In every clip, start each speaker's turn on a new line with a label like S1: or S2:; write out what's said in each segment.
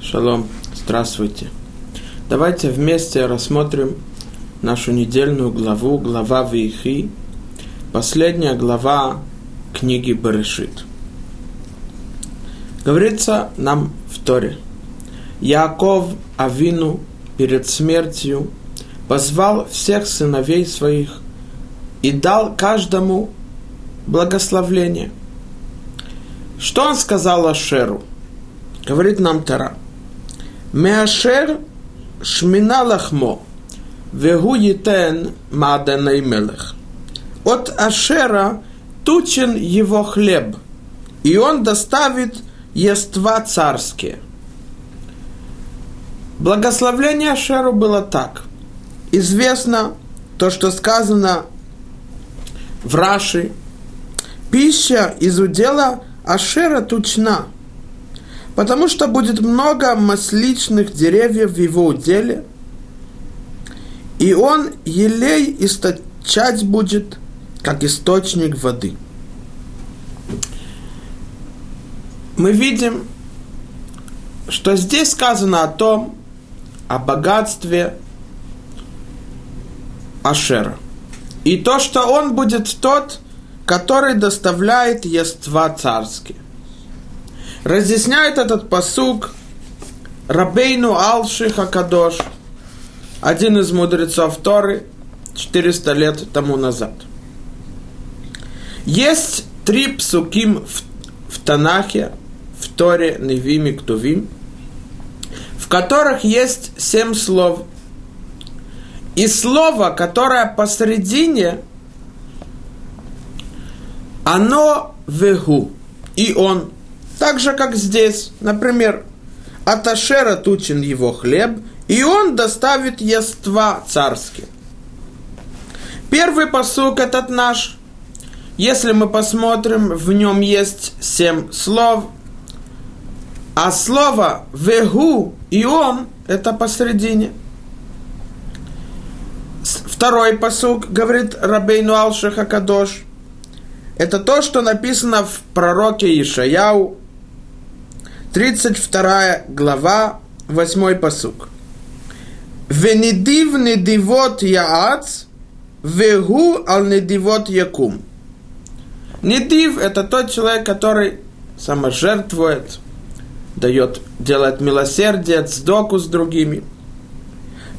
S1: Шалом, здравствуйте. Давайте вместе рассмотрим нашу недельную главу, глава Вейхи, последняя глава книги Барышит. Говорится нам в Торе. Яков Авину перед смертью позвал всех сыновей своих и дал каждому благословление. Что он сказал Ашеру? Говорит нам Тара. Меашер шмина лахмо, вегу етен маданей мелех. От Ашера тучен его хлеб, и он доставит ества царские. Благословление Ашеру было так. Известно то, что сказано в Раши. Пища из удела Ашера тучна – потому что будет много масличных деревьев в его уделе, и он елей источать будет, как источник воды. Мы видим, что здесь сказано о том, о богатстве Ашера. И то, что он будет тот, который доставляет ества царские. Разъясняет этот посук Рабейну Алши Хакадош, один из мудрецов Торы, 400 лет тому назад. Есть три псуким в, в Танахе, в Торе, Невим и Ктувим, в которых есть семь слов. И слово, которое посередине, оно вегу, и он – так же, как здесь. Например, от Ашера его хлеб, и он доставит ества царские. Первый посук этот наш. Если мы посмотрим, в нем есть семь слов. А слово «вегу» и «он» – это посередине. Второй посук говорит Рабейну Алшиха Кадош. Это то, что написано в пророке Ишаяу, 32 глава, 8 посук. Венедив недивот яац, вегу ал недивот якум. Недив – это тот человек, который саможертвует, дает, делает милосердие, цдоку с другими.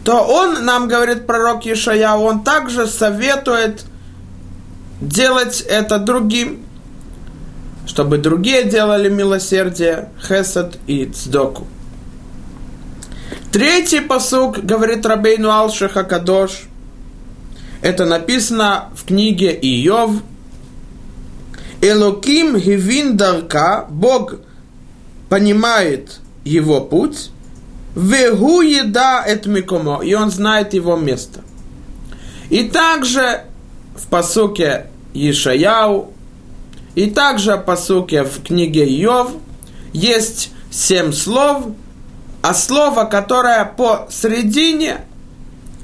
S1: То он, нам говорит пророк Ишая, он также советует делать это другим чтобы другие делали милосердие, хесад и цдоку. Третий посук, говорит Рабейну Алшиха Кадош, это написано в книге Иов. Элоким Гивин Дарка, Бог понимает его путь, Вегу еда эт микомо, и он знает его место. И также в посуке Ишаяу и также по суке в книге Йов есть семь слов, а слово, которое посередине,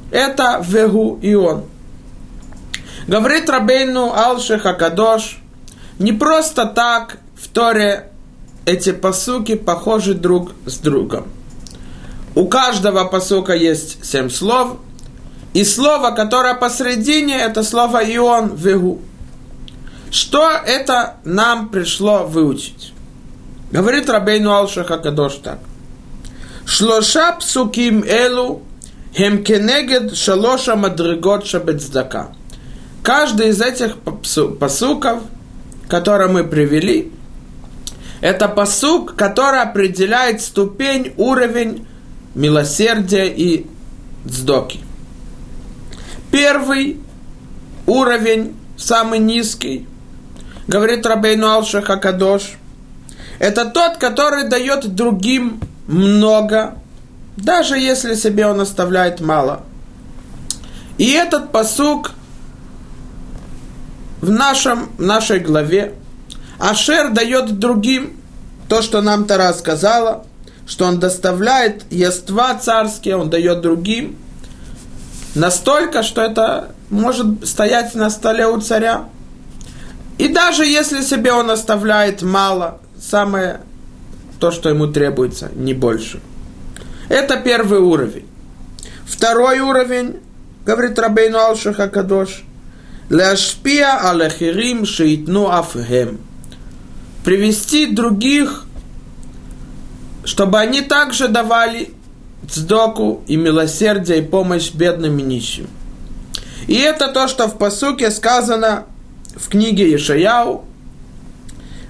S1: это Вегу и он. Говорит Рабейну Алши Хакадош, не просто так в Торе эти посуки похожи друг с другом. У каждого посука есть семь слов, и слово, которое посередине, это слово Ион Вегу. Что это нам пришло выучить? Говорит Рабейну Алшаха Кадош так. Шлоша псуким элу хем кенегед шалоша мадригот шабецдака. Каждый из этих посуков, которые мы привели, это посук, который определяет ступень, уровень милосердия и цдоки. Первый уровень, самый низкий, говорит Рабейну Алшах Акадош, это тот, который дает другим много, даже если себе он оставляет мало. И этот посук в нашем, нашей главе Ашер дает другим то, что нам Тара сказала, что он доставляет ества царские, он дает другим, настолько, что это может стоять на столе у царя. И даже если себе он оставляет мало, самое то, что ему требуется, не больше. Это первый уровень. Второй уровень, говорит Рабейну Алшиха Кадош, Ляшпия алахирим шеитну афхем. Привести других, чтобы они также давали цдоку и милосердие и помощь бедным и нищим. И это то, что в посуке сказано в книге Ишаяу.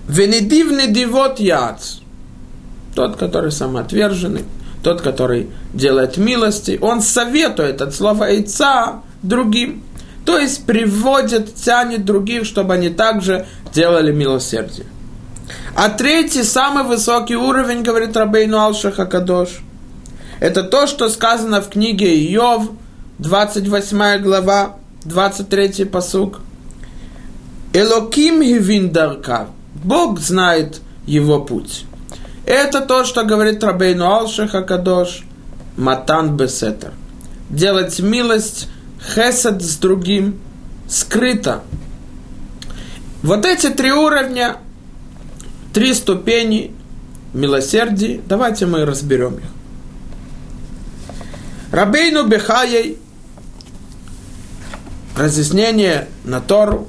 S1: Венедив недивот яц. Тот, который самоотверженный, тот, который делает милости, он советует от слова яйца другим. То есть приводит, тянет других, чтобы они также делали милосердие. А третий, самый высокий уровень, говорит Рабейну Алшаха Кадош, это то, что сказано в книге Иов, 28 глава, 23 посук. Элоким Гивиндарка. Бог знает его путь. Это то, что говорит Рабейну Алшиха Кадош, Матан Бесетер. Делать милость, хесед с другим, скрыто. Вот эти три уровня, три ступени милосердия, давайте мы разберем их. Рабейну Бехаей, разъяснение на Тору,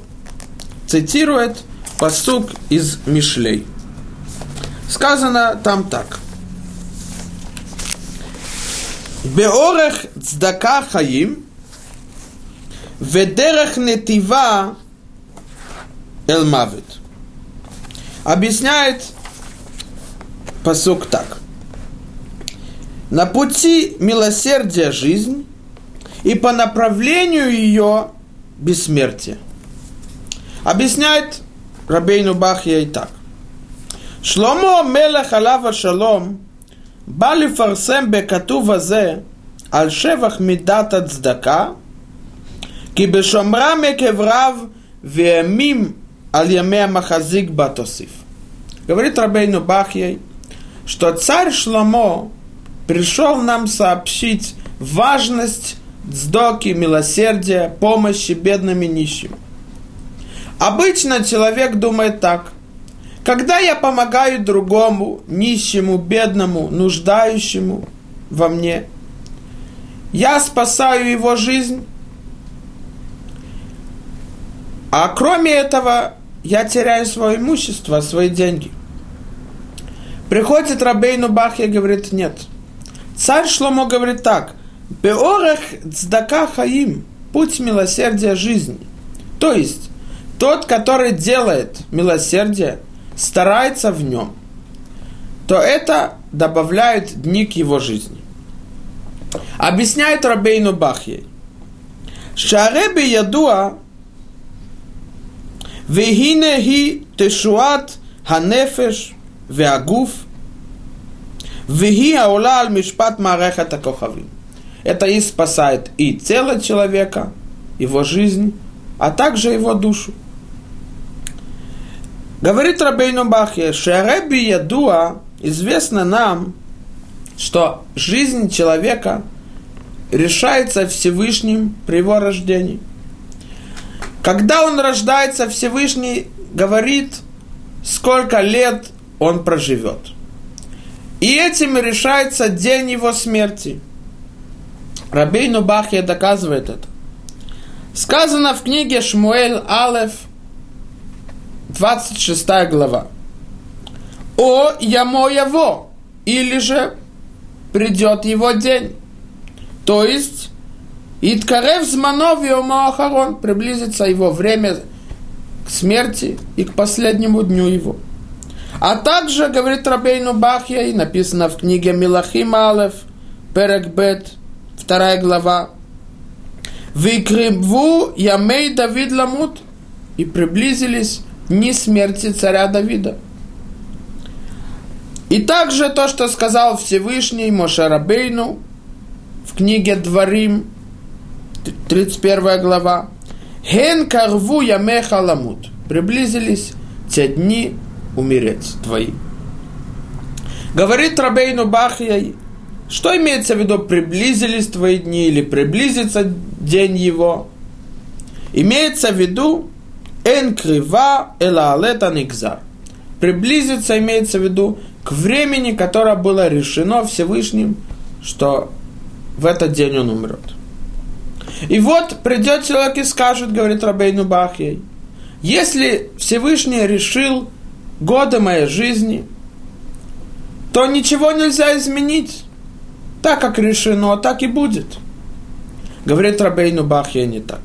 S1: цитирует посук из Мишлей. Сказано там так. Беорех цдака хаим, ведерех нетива элмавит. Объясняет посук так. На пути милосердия жизнь, и по направлению ее бессмертие. Объясняет Рабейну Бахья и так. Шломо мелех алава шалом בא לפרסם בכתוב הזה על שבח מידת הצדקה, כי בשומרם עקב רב וימים על ימי המחזיק בה תוסיף. Говорит Рабейну Бахьей, что царь Шломо пришел нам сообщить важность дздоки, милосердия, помощи бедным и нищим. Обычно человек думает так. Когда я помогаю другому, нищему, бедному, нуждающему во мне, я спасаю его жизнь. А кроме этого, я теряю свое имущество, свои деньги. Приходит Рабейну Бах и говорит, нет. Царь Шломо говорит так. Беорех цдака хаим, путь милосердия жизни. То есть, тот, который делает милосердие, старается в нем, то это добавляет дни к его жизни. Объясняет Рабейну Бахьей. Шареби ядуа вегинехи тешуат ханефеш веагуф веги аулал мишпат мареха такохавим. Это и спасает и тело человека, его жизнь, а также его душу. Говорит Рабейну Бахья, Шереби Ядуа, известно нам, что жизнь человека решается Всевышним при его рождении. Когда он рождается, Всевышний говорит, сколько лет он проживет. И этим решается день его смерти. Рабейну Бахья доказывает это. Сказано в книге Шмуэль Алеф – 26 глава. О ямо его, или же придет его день. То есть, Иткарев зманов Ахарон, приблизится его время к смерти и к последнему дню его. А также, говорит Рабейну Бахья, и написано в книге Милахим Алев, Перекбет, вторая глава, Викриву Ямей Давид Ламут, и приблизились дни смерти царя Давида. И также то, что сказал Всевышний Мошарабейну в книге Дворим, 31 глава. Хен карву ямеха ламут. Приблизились те дни умереть твои. Говорит Рабейну Бахьяй, что имеется в виду приблизились твои дни или приблизится день его? Имеется в виду, Эн крива эла алета никзар. Приблизиться имеется в виду к времени, которое было решено Всевышним, что в этот день он умрет. И вот придет человек и скажет, говорит Рабейну Бахьей, если Всевышний решил годы моей жизни, то ничего нельзя изменить. Так как решено, так и будет. Говорит Рабейну Бахья не так.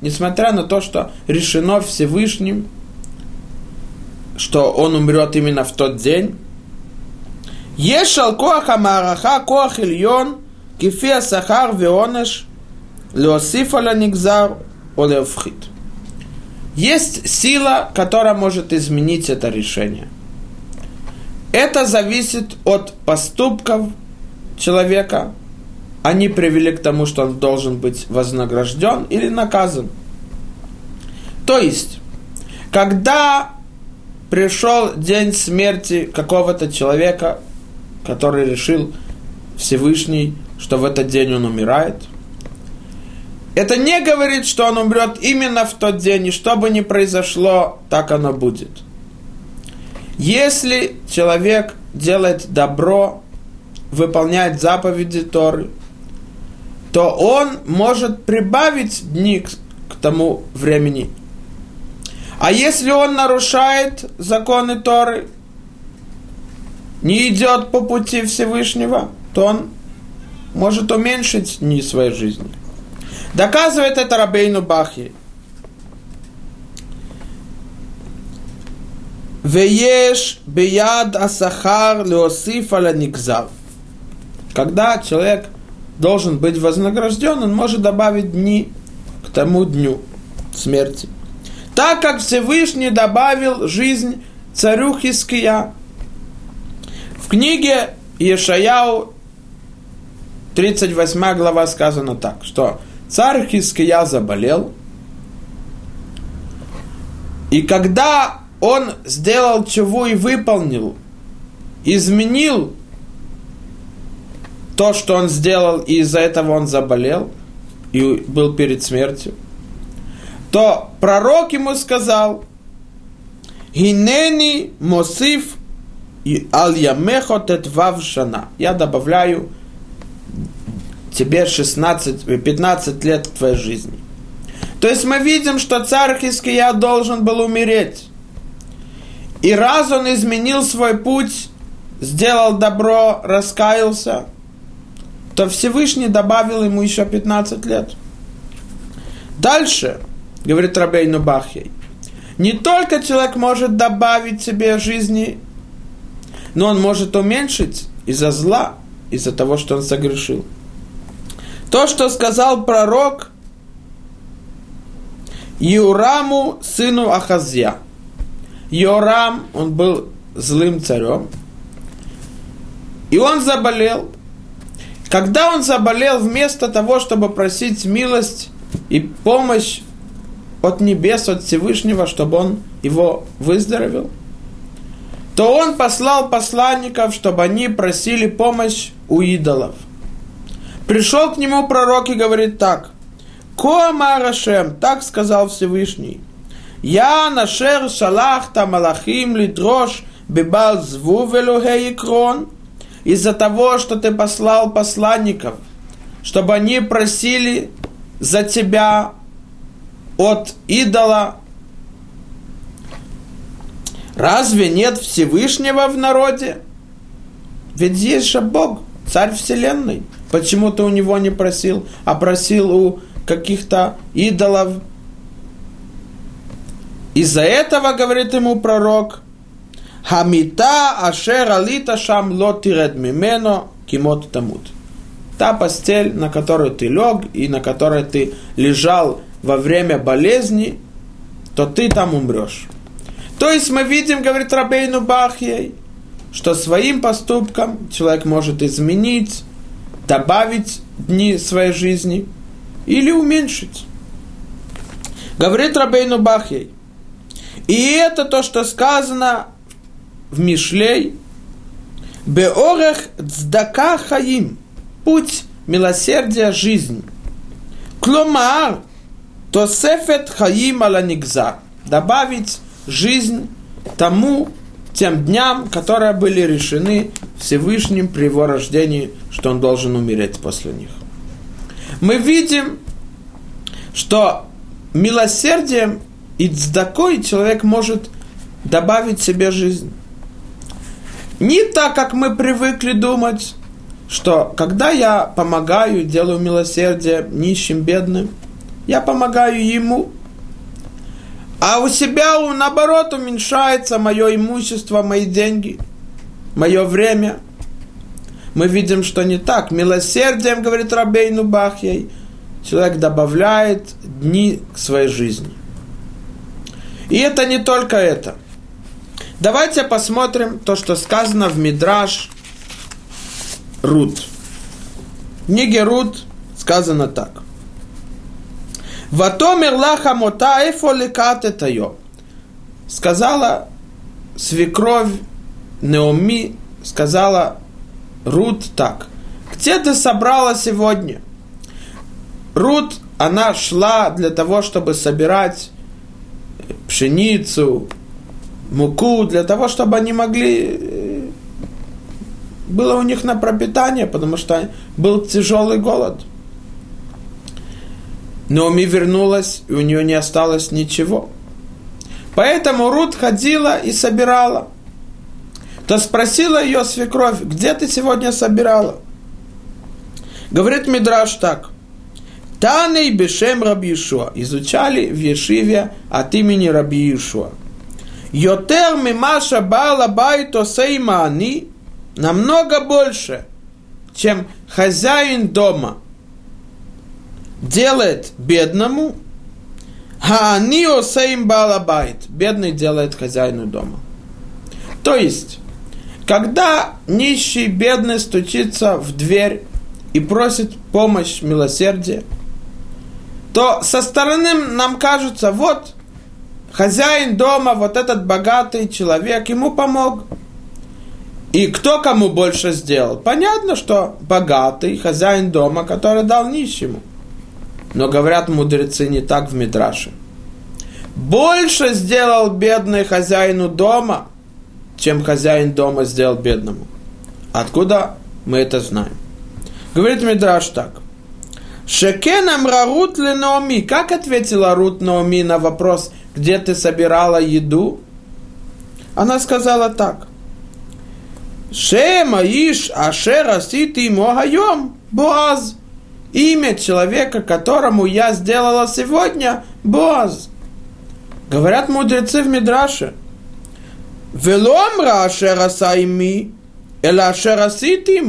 S1: Несмотря на то, что решено Всевышним, что он умрет именно в тот день, есть коаха мараха коах ильон, кифия сахар веонеш, леосифала нигзар олеофхит. Есть сила, которая может изменить это решение. Это зависит от поступков человека. Они привели к тому, что он должен быть вознагражден или наказан. То есть, когда пришел день смерти какого-то человека, который решил Всевышний, что в этот день он умирает. Это не говорит, что он умрет именно в тот день, и что бы ни произошло, так оно будет. Если человек делает добро, выполняет заповеди Торы, то он может прибавить дни к, тому времени. А если он нарушает законы Торы, не идет по пути Всевышнего, то он может уменьшить дни своей жизни. Доказывает это Рабейну Бахи. Вееш бияд асахар леосиф аля никзав. Когда человек должен быть вознагражден, он может добавить дни к тому дню смерти. Так как Всевышний добавил жизнь царю Хиския, книге Ешаяу 38 глава сказано так, что царь Хиския заболел, и когда он сделал чего и выполнил, изменил то, что он сделал, и из-за этого он заболел и был перед смертью, то пророк ему сказал, «Гинени мосиф и аль ямехо тетвав шана. Я добавляю тебе 16, 15 лет твоей жизни. То есть мы видим, что царь Хиския должен был умереть. И раз он изменил свой путь, сделал добро, раскаялся, то Всевышний добавил ему еще 15 лет. Дальше, говорит Рабейну Бахьей, не только человек может добавить себе жизни но он может уменьшить из-за зла, из-за того, что он согрешил. То, что сказал пророк Иураму, сыну Ахазья. Иорам, он был злым царем, и он заболел. Когда он заболел, вместо того, чтобы просить милость и помощь от небес, от Всевышнего, чтобы он его выздоровел – то он послал посланников, чтобы они просили помощь у идолов. Пришел к нему пророк и говорит так. Коамарашем, так сказал Всевышний. Я нашер шалахта малахим литрош бибал зву крон. Из-за того, что ты послал посланников, чтобы они просили за тебя от идола Разве нет Всевышнего в народе? Ведь есть же Бог, царь вселенной. Почему ты у него не просил, а просил у каких-то идолов? Из-за этого, говорит ему пророк, Хамита ашер алита шам лот тиред мимено кимот тамут. Та постель, на которой ты лег и на которой ты лежал во время болезни, то ты там умрешь. То есть мы видим, говорит Рабейну Бахьей, что своим поступком человек может изменить, добавить дни своей жизни или уменьшить. Говорит Рабейну Бахьей. И это то, что сказано в Мишлей. Беорех цдака хаим. Путь милосердия жизнь. Кломаар. то сефет хаим аланигзар. Добавить жизнь тому, тем дням, которые были решены Всевышним при его рождении, что он должен умереть после них. Мы видим, что милосердием и цдакой человек может добавить себе жизнь. Не так, как мы привыкли думать, что когда я помогаю, делаю милосердие нищим, бедным, я помогаю ему, а у себя, наоборот, уменьшается мое имущество, мои деньги, мое время. Мы видим, что не так. Милосердием, говорит Рабейну Бахьей, человек добавляет дни к своей жизни. И это не только это. Давайте посмотрим то, что сказано в Мидраш Рут. В книге Рут сказано так. Ватомер лаха мота эфо лекат это Сказала свекровь Неоми, сказала Рут так. Где ты собрала сегодня? Рут, она шла для того, чтобы собирать пшеницу, муку, для того, чтобы они могли... Э, было у них на пропитание, потому что был тяжелый голод. Но Ми вернулась, и у нее не осталось ничего. Поэтому Рут ходила и собирала. То спросила ее свекровь, где ты сегодня собирала? Говорит Мидраш так. Таней Бешем Раби Ишуа. Изучали в Ешиве от имени Раби Ишуа. Йотер мимаша бала байто сейма они намного больше, чем хозяин дома делает бедному, а они осейм балабайт. Бедный делает хозяину дома. То есть, когда нищий, бедный стучится в дверь и просит помощь, милосердие, то со стороны нам кажется, вот, хозяин дома, вот этот богатый человек, ему помог. И кто кому больше сделал? Понятно, что богатый хозяин дома, который дал нищему. Но говорят мудрецы не так в Мидраше. Больше сделал бедный хозяину дома, чем хозяин дома сделал бедному. Откуда мы это знаем? Говорит Мидраш так. Шекенам рарут ли Наоми. Как ответила Рут Наоми на вопрос, где ты собирала еду? Она сказала так. Шема иш ашера сити могайом Боаз. Имя человека, которому я сделала сегодня, Боаз. Говорят мудрецы в Мидраше. Веломра ашера сайми, эла ашера сити.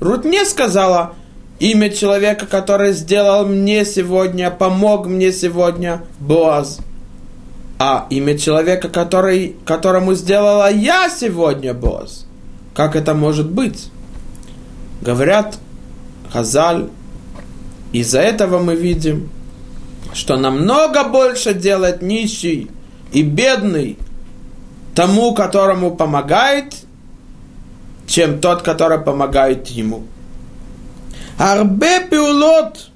S1: Рут не сказала, имя человека, который сделал мне сегодня, помог мне сегодня, Боаз а имя человека, который, которому сделала я сегодня босс. Как это может быть? Говорят Хазаль, из-за этого мы видим, что намного больше делает нищий и бедный тому, которому помогает, чем тот, который помогает ему. Арбе пиулот,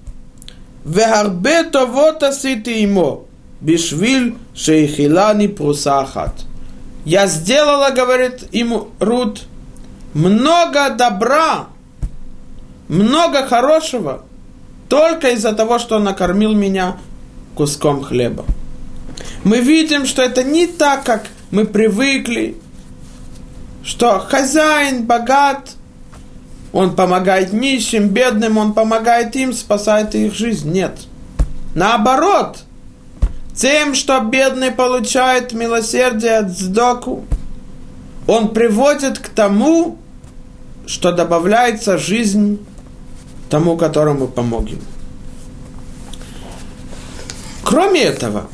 S1: вехарбе товот асити ему. Бишвиль шейхилани прусахат. Я сделала, говорит ему Рут, много добра, много хорошего, только из-за того, что он накормил меня куском хлеба. Мы видим, что это не так, как мы привыкли, что хозяин богат, он помогает нищим, бедным, он помогает им, спасает их жизнь. Нет. Наоборот – тем, что бедный получает милосердие от сдоку, он приводит к тому, что добавляется жизнь тому, которому помогем. Кроме этого,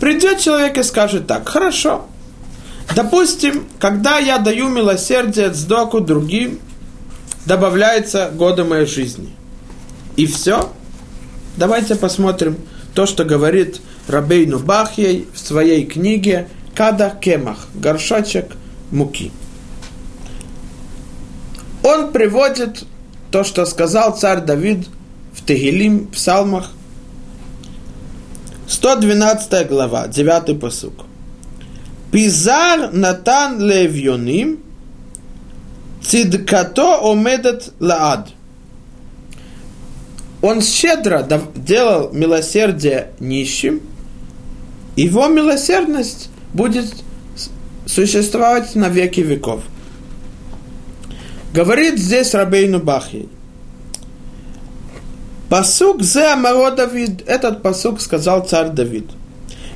S1: придет человек и скажет так, хорошо, допустим, когда я даю милосердие от сдоку другим, добавляется годы моей жизни. И все. Давайте посмотрим то, что говорит Рабейну Бахьей в своей книге Када Кемах, горшочек муки. Он приводит то, что сказал царь Давид в Тегелим, в псалмах. 112 глава, 9 посук. Пизар натан левьоним, цидкато омедет лаад. Он щедро делал милосердие нищим, его милосердность будет существовать на веки веков. Говорит здесь Рабейну Бахи. Пасук зе Амаро Давид. Этот пасук сказал царь Давид.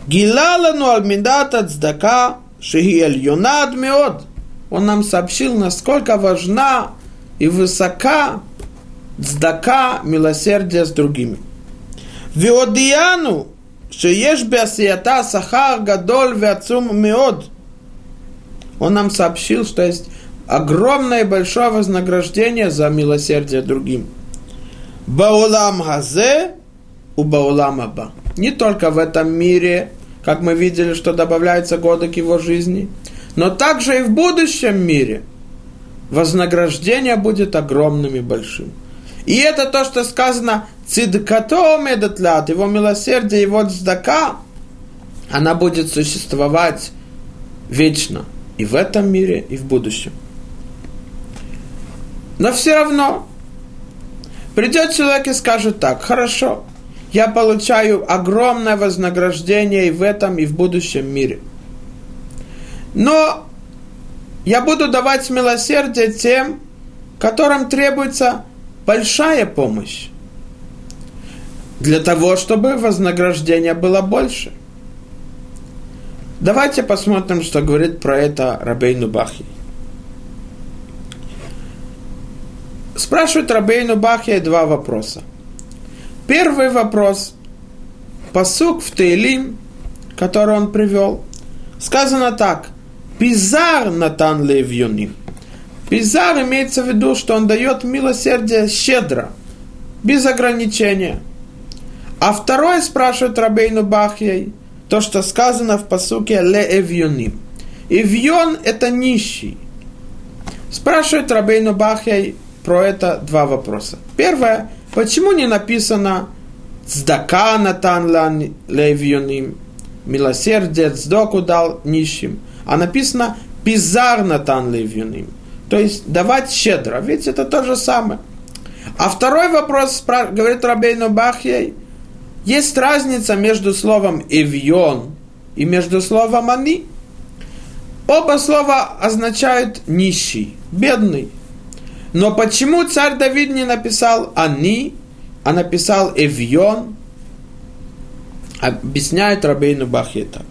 S1: Гилалану альмидата цдака шиги альюнад меод. Он нам сообщил, насколько важна и высока цдака милосердие с другими. Виодияну Шееш беасията сахар гадоль веацум меод. Он нам сообщил, что есть огромное и большое вознаграждение за милосердие другим. Баулам газе у баулам аба. Не только в этом мире, как мы видели, что добавляются годы к его жизни, но также и в будущем мире вознаграждение будет огромным и большим. И это то, что сказано Цидкато медатлят, его милосердие, его цдака, она будет существовать вечно и в этом мире, и в будущем. Но все равно придет человек и скажет так, хорошо, я получаю огромное вознаграждение и в этом, и в будущем мире. Но я буду давать милосердие тем, которым требуется большая помощь для того, чтобы вознаграждение было больше. Давайте посмотрим, что говорит про это Рабейну Бахи. Спрашивает Рабейну Бахи два вопроса. Первый вопрос. Посук в Тейлим, который он привел, сказано так. Пизар Натан Левьюним. Пизар имеется в виду, что он дает милосердие щедро, без ограничения. А второе спрашивает Рабейну Бахьей, то, что сказано в посуке Ле Эвьюним. Эвьон – это нищий. Спрашивает Рабейну Бахьей про это два вопроса. Первое, почему не написано «Цдака натан левьюним» милосердие, цдоку дал нищим, а написано «Пизар натан левьюним» то есть давать щедро. Ведь это то же самое. А второй вопрос, говорит Рабейну Бахьей, есть разница между словом «эвьон» и между словом «они». Оба слова означают «нищий», «бедный». Но почему царь Давид не написал «они», а написал «эвьон»? Объясняет Рабейну Бахье так.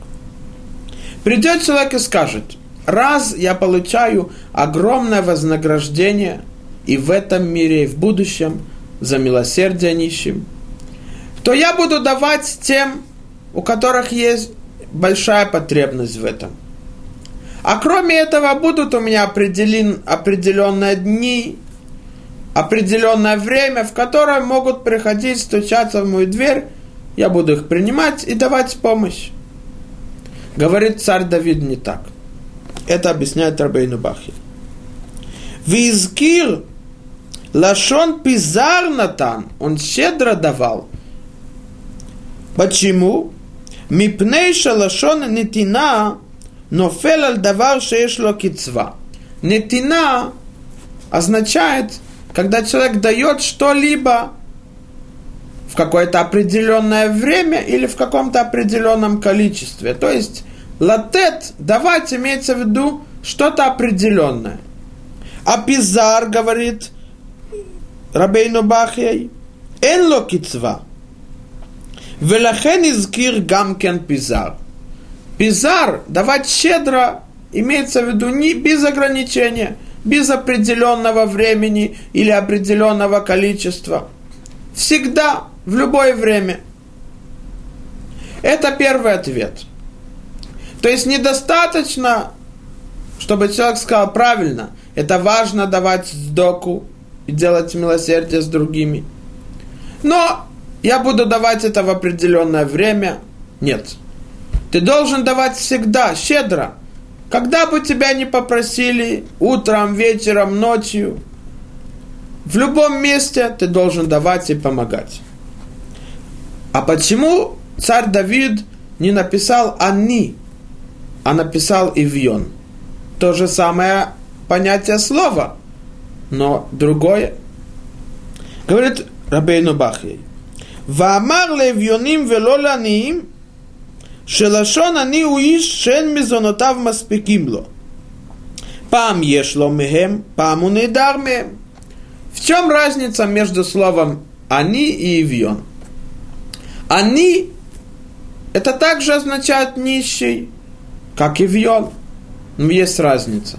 S1: Придет человек и скажет – раз я получаю огромное вознаграждение и в этом мире, и в будущем за милосердие нищим, то я буду давать тем, у которых есть большая потребность в этом. А кроме этого будут у меня определен, определенные дни, определенное время, в которое могут приходить, стучаться в мою дверь, я буду их принимать и давать помощь. Говорит царь Давид не так. Это объясняет Рабейну Бахи. Визкир Лашон Пизар Натан, он щедро давал. Почему? Мипней шалашон нетина, но фелал давар шеешло кицва. Нетина означает, когда человек дает что-либо в какое-то определенное время или в каком-то определенном количестве. То есть латет давать имеется в виду что-то определенное. А пизар говорит Рабейну Бахьей, эн локицва – Велахен изгир гамкен пизар. Пизар, давать щедро, имеется в виду не без ограничения, без определенного времени или определенного количества. Всегда, в любое время. Это первый ответ. То есть недостаточно, чтобы человек сказал правильно, это важно давать сдоку и делать милосердие с другими. Но я буду давать это в определенное время. Нет. Ты должен давать всегда, щедро. Когда бы тебя не попросили, утром, вечером, ночью, в любом месте ты должен давать и помогать. А почему царь Давид не написал «они», а написал «ивьон». То же самое понятие слова, но другое. Говорит Рабейну Бахьей. ואמר לאביונים ולא לעניים, שלשון עני הוא איש שאין מזונותיו מספיקים לו. פעם יש לו מהם, פעם הוא נעדר מהם. В чем разница между словом «они» и «ивьон»? «Они» это также означает «нищий», как «ивьон». Но есть разница.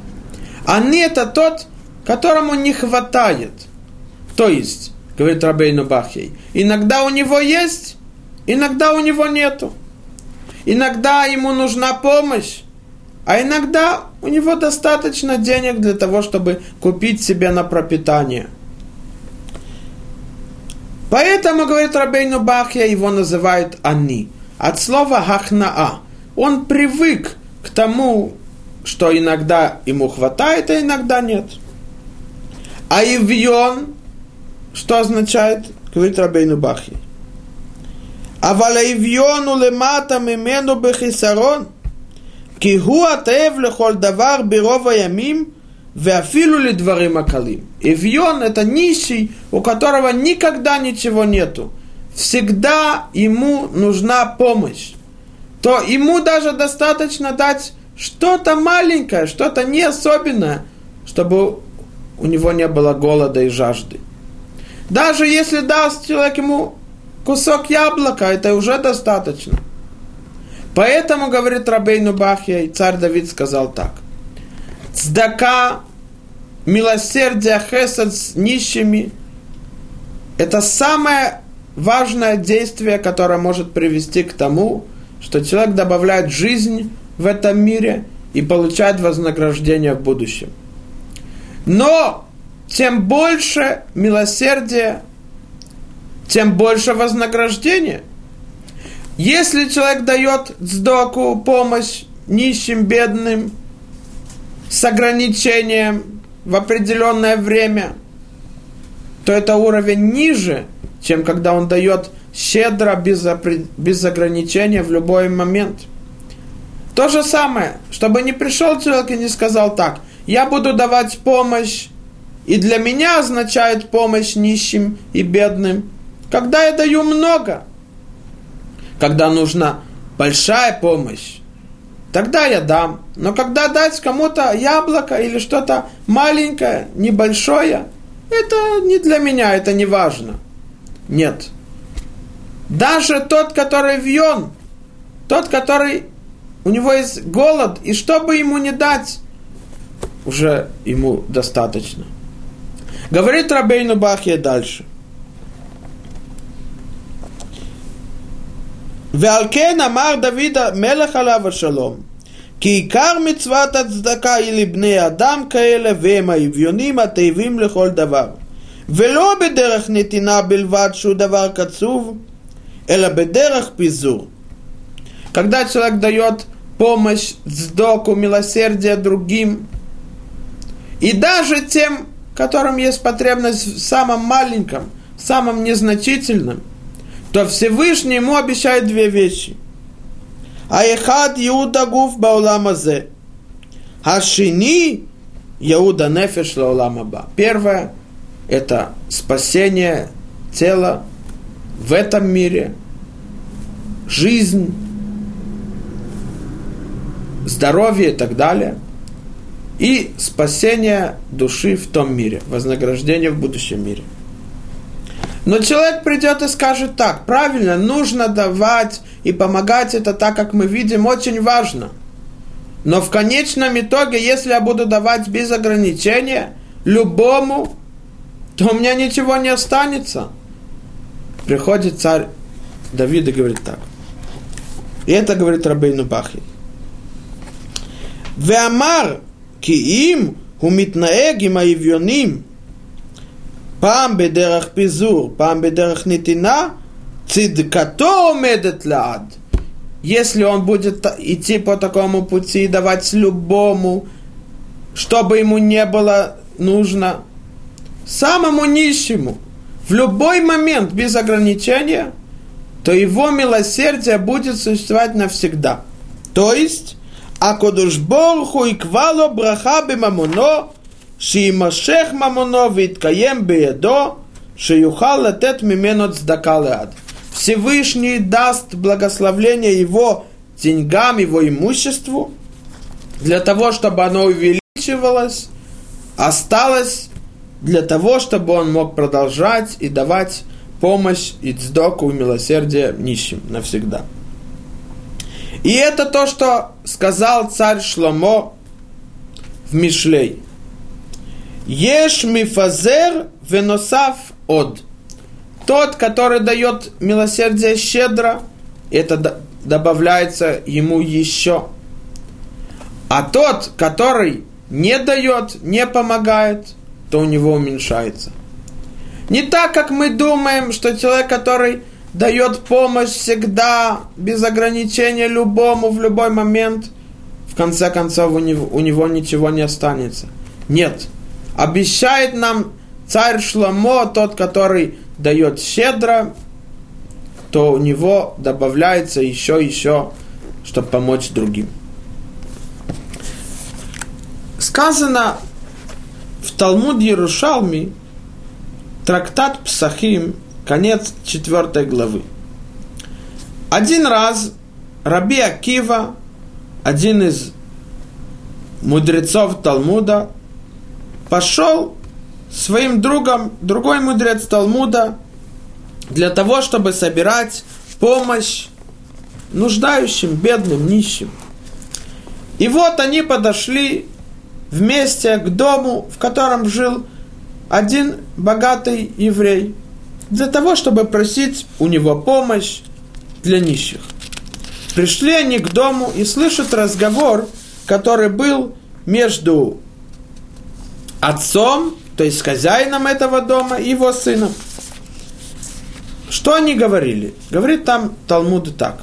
S1: «Они» это тот, которому не хватает. То есть, говорит Рабейну Бахей, иногда у него есть, иногда у него нету. Иногда ему нужна помощь, а иногда у него достаточно денег для того, чтобы купить себе на пропитание. Поэтому, говорит Рабейну Бахья, его называют «они». От слова «хахнаа». Он привык к тому, что иногда ему хватает, а иногда нет. А ивьон, что означает? Говорит Рабейну Бахи. А валаивьону лемата мимену бехисарон, кигу атеев лехоль давар бирова ямим, веафилу ли дворим акалим. Ивьон – это нищий, у которого никогда ничего нету. Всегда ему нужна помощь. То ему даже достаточно дать что-то маленькое, что-то не особенное, чтобы у него не было голода и жажды. Даже если даст человек ему кусок яблока, это уже достаточно. Поэтому, говорит Рабейну Бахья, и царь Давид сказал так. Цдака, милосердие, хесед с нищими, это самое важное действие, которое может привести к тому, что человек добавляет жизнь в этом мире и получает вознаграждение в будущем. Но тем больше милосердия, тем больше вознаграждения. Если человек дает сдоку, помощь нищим, бедным, с ограничением в определенное время, то это уровень ниже, чем когда он дает щедро, без, без ограничения в любой момент. То же самое, чтобы не пришел человек и не сказал так, я буду давать помощь, и для меня означает помощь нищим и бедным, когда я даю много, когда нужна большая помощь, тогда я дам. Но когда дать кому-то яблоко или что-то маленькое, небольшое, это не для меня, это не важно. Нет. Даже тот, который вьен, тот, который у него есть голод, и что бы ему не дать, уже ему достаточно. Говорит Рабейну Бахья дальше. ועל כן אמר דוד המלך עליו השלום כי עיקר מצוות הצדקה היא לבני אדם כאלה והם האביונים התאבים לכל דבר ולא בדרך נתינה בלבד שהוא דבר קצוב אלא בדרך פיזור. Когда человек дает помощь, сдоку, милосердие другим, и даже тем, которым есть потребность в самом маленьком, самом незначительном, то Всевышний ему обещает две вещи. Аехад Иуда Гуф Бауламазе. Ашини Яуда Нефеш Лауламаба. Первое – это спасение тела в этом мире, жизнь, здоровье и так далее и спасение души в том мире, вознаграждение в будущем мире. Но человек придет и скажет так, правильно, нужно давать и помогать, это так, как мы видим, очень важно. Но в конечном итоге, если я буду давать без ограничения любому, то у меня ничего не останется. Приходит царь Давид и говорит так. И это говорит Рабейну Бахи. Веамар כי אם הוא מתנהג עם האביונים פעם בדרך פיזור, פעם בדרך נתינה, צדקתו עומדת לעד. Если он будет идти по такому пути и давать любому, чтобы ему не было нужно, самому нищему, в любой момент, без ограничения, то его милосердие будет существовать навсегда. То есть, а кодуш борху и квало браха бемамоно, шиимашех мамоно виткаем беедо, шиюхал летет мимено цдака леад. Всевышний даст благословление его деньгам, его имуществу, для того, чтобы оно увеличивалось, осталось для того, чтобы он мог продолжать и давать помощь и цдоку и милосердие нищим навсегда. И это то, что сказал царь Шломо в Мишлей. Еш мифазер веносав од. Тот, который дает милосердие щедро, это добавляется ему еще. А тот, который не дает, не помогает, то у него уменьшается. Не так, как мы думаем, что человек, который дает помощь всегда, без ограничения любому, в любой момент, в конце концов у него, у него ничего не останется. Нет. Обещает нам царь Шломо, тот, который дает щедро, то у него добавляется еще, еще, чтобы помочь другим. Сказано в Талмуд Ярушалми, трактат Псахим, конец четвертой главы. Один раз Раби Акива, один из мудрецов Талмуда, пошел своим другом, другой мудрец Талмуда, для того, чтобы собирать помощь нуждающим, бедным, нищим. И вот они подошли вместе к дому, в котором жил один богатый еврей для того, чтобы просить у него помощь для нищих. Пришли они к дому и слышат разговор, который был между отцом, то есть хозяином этого дома, и его сыном. Что они говорили? Говорит там Талмуд так.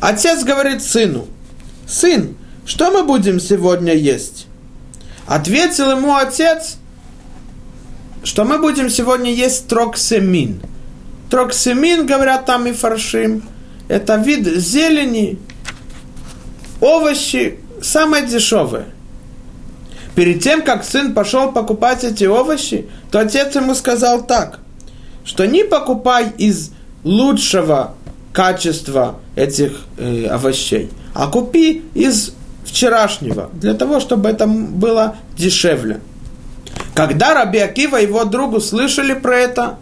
S1: Отец говорит сыну, сын, что мы будем сегодня есть? Ответил ему отец, что мы будем сегодня есть троксемин. Троксемин, говорят там и фаршим, это вид зелени, овощи, самое дешевое. Перед тем, как сын пошел покупать эти овощи, то отец ему сказал так, что не покупай из лучшего качества этих э, овощей, а купи из вчерашнего, для того, чтобы это было дешевле. Когда Раби Акива и его другу слышали про это,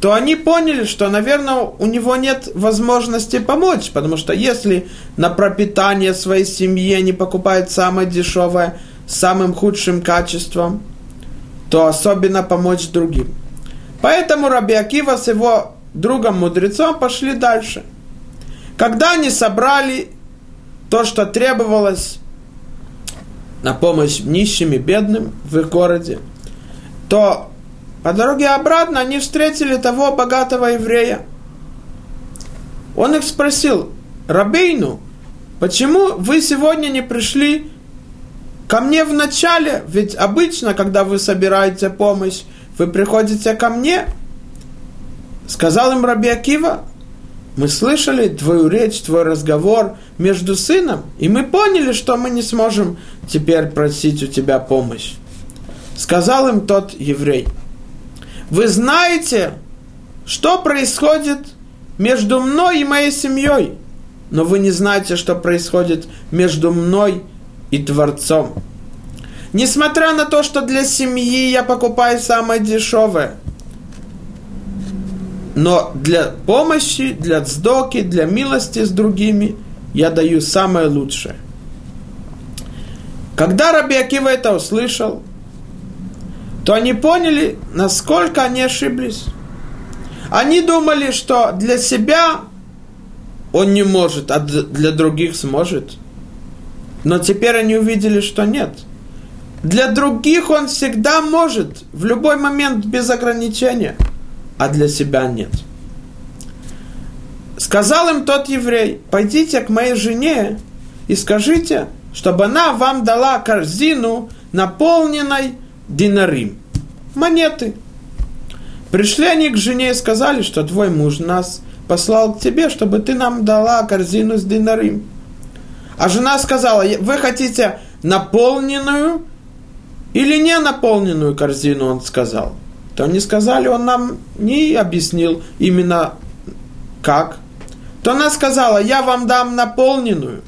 S1: то они поняли, что, наверное, у него нет возможности помочь, потому что если на пропитание своей семьи они покупают самое дешевое, самым худшим качеством, то особенно помочь другим. Поэтому Раби Акива с его другом-мудрецом пошли дальше. Когда они собрали то, что требовалось на помощь нищим и бедным в их городе – то по дороге обратно они встретили того богатого еврея. Он их спросил, Рабейну, почему вы сегодня не пришли ко мне в начале? Ведь обычно, когда вы собираете помощь, вы приходите ко мне. Сказал им Раби Акива, мы слышали твою речь, твой разговор между сыном, и мы поняли, что мы не сможем теперь просить у тебя помощь. Сказал им тот еврей, вы знаете, что происходит между мной и моей семьей, но вы не знаете, что происходит между мной и Творцом. Несмотря на то, что для семьи я покупаю самое дешевое, но для помощи, для цдоки, для милости с другими я даю самое лучшее. Когда Раби Акива это услышал, то они поняли, насколько они ошиблись. Они думали, что для себя он не может, а для других сможет. Но теперь они увидели, что нет. Для других он всегда может, в любой момент без ограничения, а для себя нет. Сказал им тот еврей, пойдите к моей жене и скажите, чтобы она вам дала корзину, наполненной динарим, монеты. Пришли они к жене и сказали, что твой муж нас послал к тебе, чтобы ты нам дала корзину с динарим. А жена сказала, вы хотите наполненную или не наполненную корзину, он сказал. То не сказали, он нам не объяснил именно как. То она сказала, я вам дам наполненную.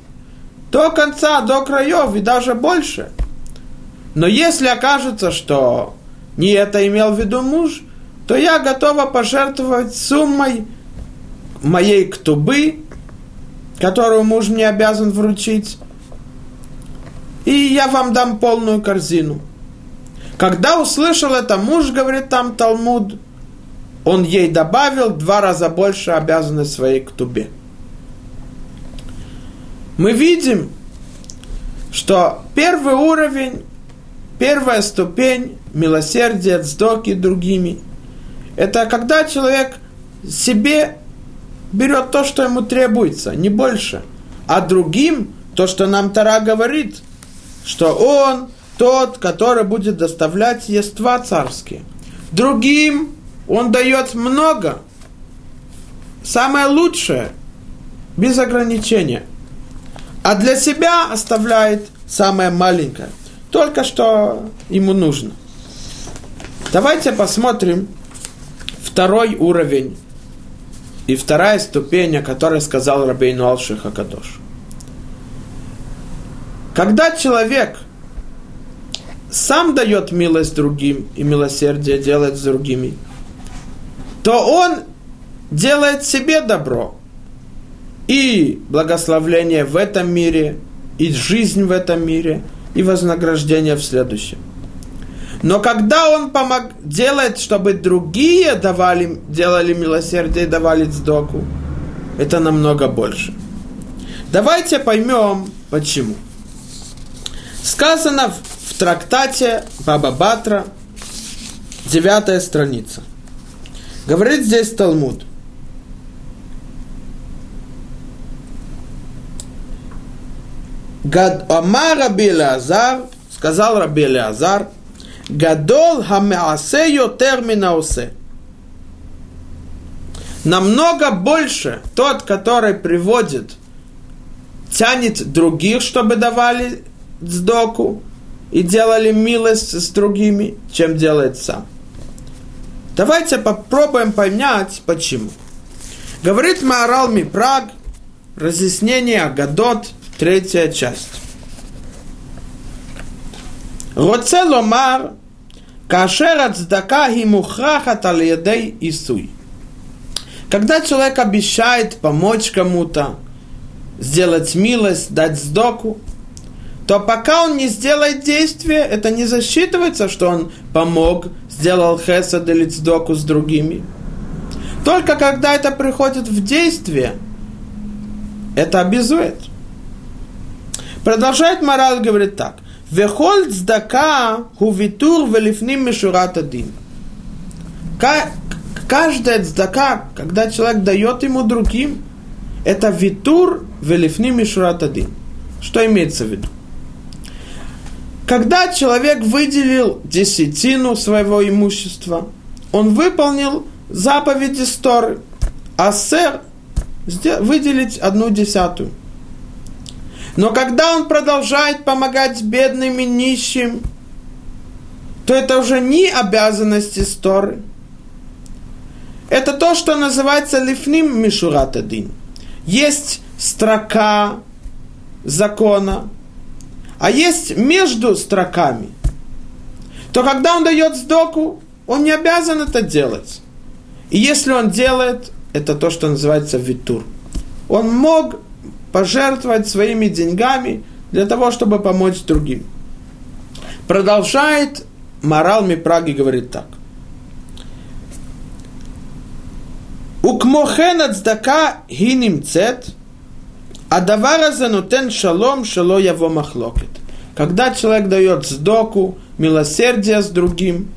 S1: До конца, до краев и даже больше. Но если окажется, что не это имел в виду муж, то я готова пожертвовать суммой моей ктубы, которую муж мне обязан вручить, и я вам дам полную корзину. Когда услышал это муж, говорит там Талмуд, он ей добавил два раза больше обязанностей своей ктубе. Мы видим, что первый уровень, первая ступень милосердия, цдоки другими, это когда человек себе берет то, что ему требуется, не больше, а другим то, что нам Тара говорит, что он тот, который будет доставлять ества царские. Другим он дает много, самое лучшее, без ограничения. А для себя оставляет самое маленькое, только что ему нужно. Давайте посмотрим второй уровень и вторая ступень, о которой сказал Рабейну Алших Акадош. Когда человек сам дает милость другим и милосердие делает с другими, то он делает себе добро. И благословление в этом мире, и жизнь в этом мире, и вознаграждение в следующем. Но когда он помог, делает, чтобы другие давали, делали милосердие и давали сдоку, это намного больше. Давайте поймем, почему. Сказано в, трактате Баба Батра, девятая страница. Говорит здесь Талмуд. Гад Амар Раби сказал Раби Азар, Гадол хамеасе йотер минаусе. Намного больше тот, который приводит, тянет других, чтобы давали сдоку и делали милость с другими, чем делает сам. Давайте попробуем понять, почему. Говорит Маорал Мипраг, разъяснение Гадот, третья часть. רוצה לומר, כאשר הצדקה היא מוכרחת על ידי עיסוי. Когда человек обещает помочь кому-то, сделать милость, дать сдоку, то пока он не сделает действие, это не засчитывается, что он помог, сделал хесад или цдоку с другими. Только когда это приходит в действие, это обязует. Продолжает мораль, говорит так. Вехоль цдака хувитур велифним мишурат один. Каждая цдака, когда человек дает ему другим, это витур велифним мишурат один. Что имеется в виду? Когда человек выделил десятину своего имущества, он выполнил заповеди Сторы, а сэр выделить одну десятую – но когда он продолжает помогать бедным и нищим, то это уже не обязанности Сторы. Это то, что называется лифним мишурат один. Есть строка закона, а есть между строками, то когда он дает сдоку, он не обязан это делать. И если он делает, это то, что называется витур. Он мог пожертвовать своими деньгами для того, чтобы помочь другим. Продолжает Морал Мипраги говорит так. Укмохен цдака Хинимцет. – а давара занутен шалом шало его махлокет. Когда человек дает сдоку, милосердие с другим,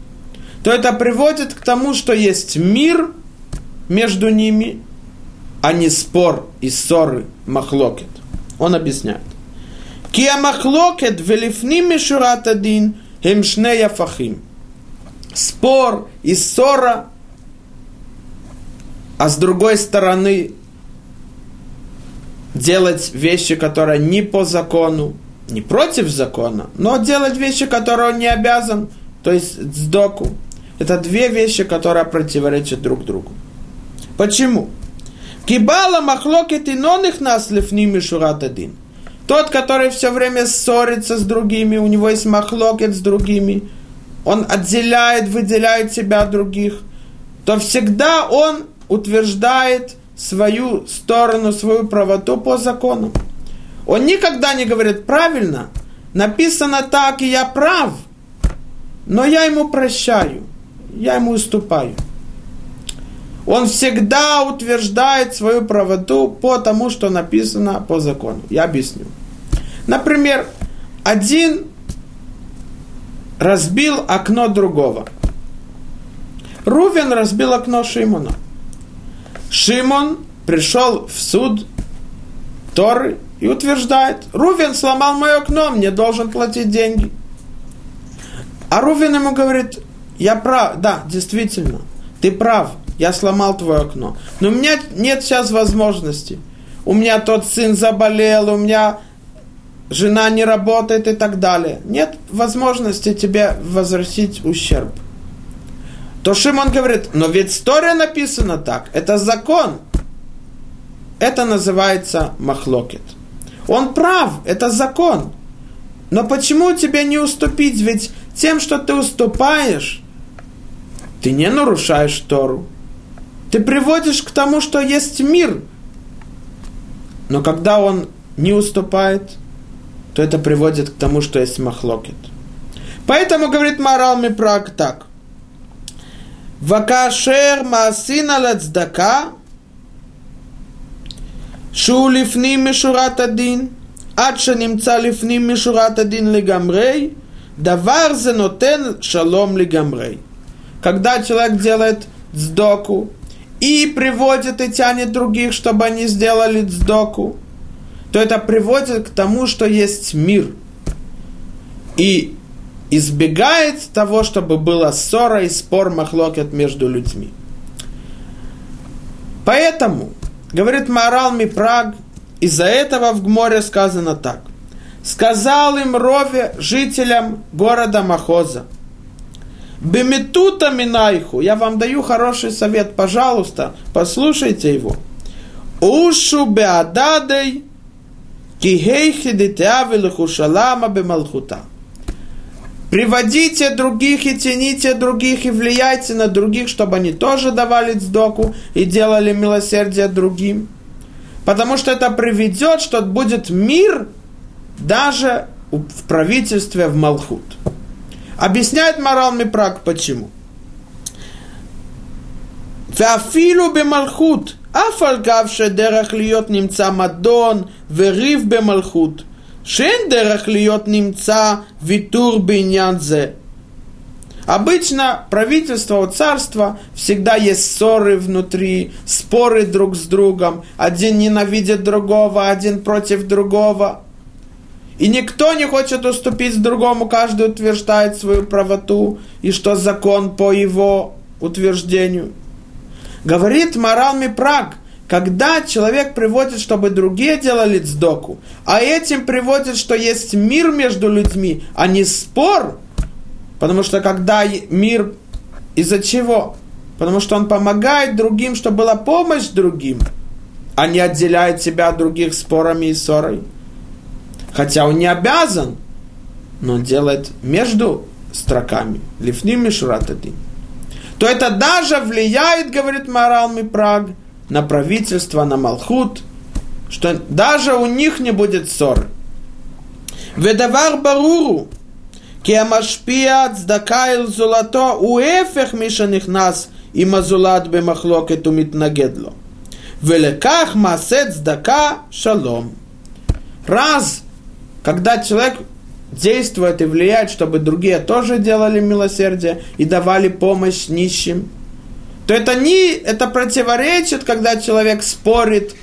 S1: то это приводит к тому, что есть мир между ними, а не спор и ссоры махлокет. Он объясняет. Кия махлокет велифни мишурат один хемшнея фахим. Спор и ссора, а с другой стороны делать вещи, которые не по закону, не против закона, но делать вещи, которые он не обязан, то есть сдоку. Это две вещи, которые противоречат друг другу. Почему? Кибала махлокет и их нас лифними шурат один. Тот, который все время ссорится с другими, у него есть махлокет с другими, он отделяет, выделяет себя от других, то всегда он утверждает свою сторону, свою правоту по закону. Он никогда не говорит правильно, написано так, и я прав, но я ему прощаю, я ему уступаю. Он всегда утверждает свою правоту по тому, что написано по закону. Я объясню. Например, один разбил окно другого. Рувен разбил окно Шимона. Шимон пришел в суд Торы и утверждает, Рувен сломал мое окно, мне должен платить деньги. А Рувен ему говорит, я прав, да, действительно, ты прав, я сломал твое окно. Но у меня нет сейчас возможности. У меня тот сын заболел, у меня жена не работает и так далее. Нет возможности тебе возвратить ущерб. То Шимон говорит, но ведь история написана так, это закон. Это называется махлокет. Он прав, это закон. Но почему тебе не уступить? Ведь тем, что ты уступаешь, ты не нарушаешь Тору. Ты приводишь к тому, что есть мир. Но когда он не уступает, то это приводит к тому, что есть махлокет. Поэтому говорит Марал Мипрак так. Вакашер маасина лацдака שהוא לפנים משורת הדין, עד שנמצא לפנים משורת הדין לגמרי, דבר זה נותן шалом לגמרי. Когда человек делает сдоку и приводит и тянет других, чтобы они сделали сдоку, то это приводит к тому, что есть мир. И избегает того, чтобы была ссора и спор махлокет между людьми. Поэтому, говорит Марал Мипраг, из-за этого в Гморе сказано так. Сказал им Рове, жителям города Махоза, Беметута Минайху, я вам даю хороший совет, пожалуйста, послушайте его. Ушу беададей Кихейхи шалама бемалхута. Приводите других и тяните других и влияйте на других, чтобы они тоже давали сдоку и делали милосердие другим. Потому что это приведет, что будет мир даже в правительстве в Малхут. Объясняет Марал Мипрак почему. Вафилу бемалхут, афальгавше дерах льет немца мадон, верив бемалхут – Шен дерахлиот немца Витурбинянзе. Обычно правительство, царства всегда есть ссоры внутри, споры друг с другом. Один ненавидит другого, один против другого. И никто не хочет уступить другому, каждый утверждает свою правоту и что закон по его утверждению. Говорит Марал Мипраг – когда человек приводит, чтобы другие делали цдоку, а этим приводит, что есть мир между людьми, а не спор, потому что когда мир из-за чего? Потому что он помогает другим, чтобы была помощь другим, а не отделяет себя от других спорами и ссорой. Хотя он не обязан, но он делает между строками. Лифним Мишуратадин то это даже влияет, говорит Марал Мипраг, на правительство, на Малхут, что даже у них не будет ссор. Ведавар баруру, кемашпия цдакайл золото уэфех мишаних нас и мазулат бемахлокет умитнагедло. Великах масет здака шалом. Раз, когда человек действует и влияет, чтобы другие тоже делали милосердие и давали помощь нищим, то это не это противоречит, когда человек спорит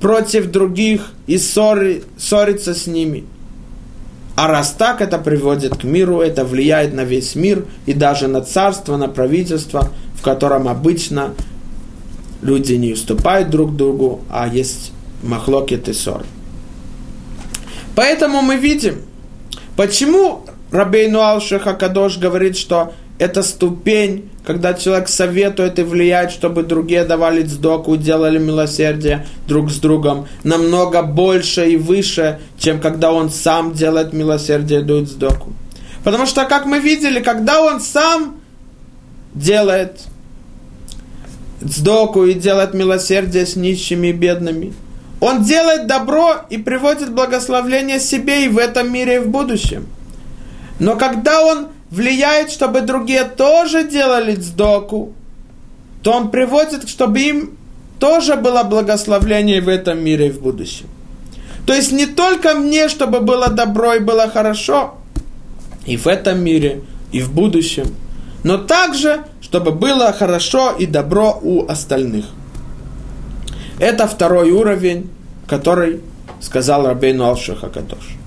S1: против других и ссори, ссорится с ними. А раз так, это приводит к миру, это влияет на весь мир и даже на царство, на правительство, в котором обычно люди не уступают друг другу, а есть махлокет и ссор. Поэтому мы видим, почему Рабейну Алшиха Кадош говорит, что это ступень, когда человек советует и влияет, чтобы другие давали цдоку, делали милосердие друг с другом, намного больше и выше, чем когда он сам делает милосердие и дует цдоку. Потому что, как мы видели, когда он сам делает цдоку и делает милосердие с нищими и бедными, он делает добро и приводит благословление себе и в этом мире, и в будущем. Но когда он влияет, чтобы другие тоже делали цдоку, то он приводит, чтобы им тоже было благословление в этом мире и в будущем. То есть не только мне, чтобы было добро и было хорошо, и в этом мире, и в будущем, но также, чтобы было хорошо и добро у остальных. Это второй уровень, который сказал Рабейну Алшиха Кадош.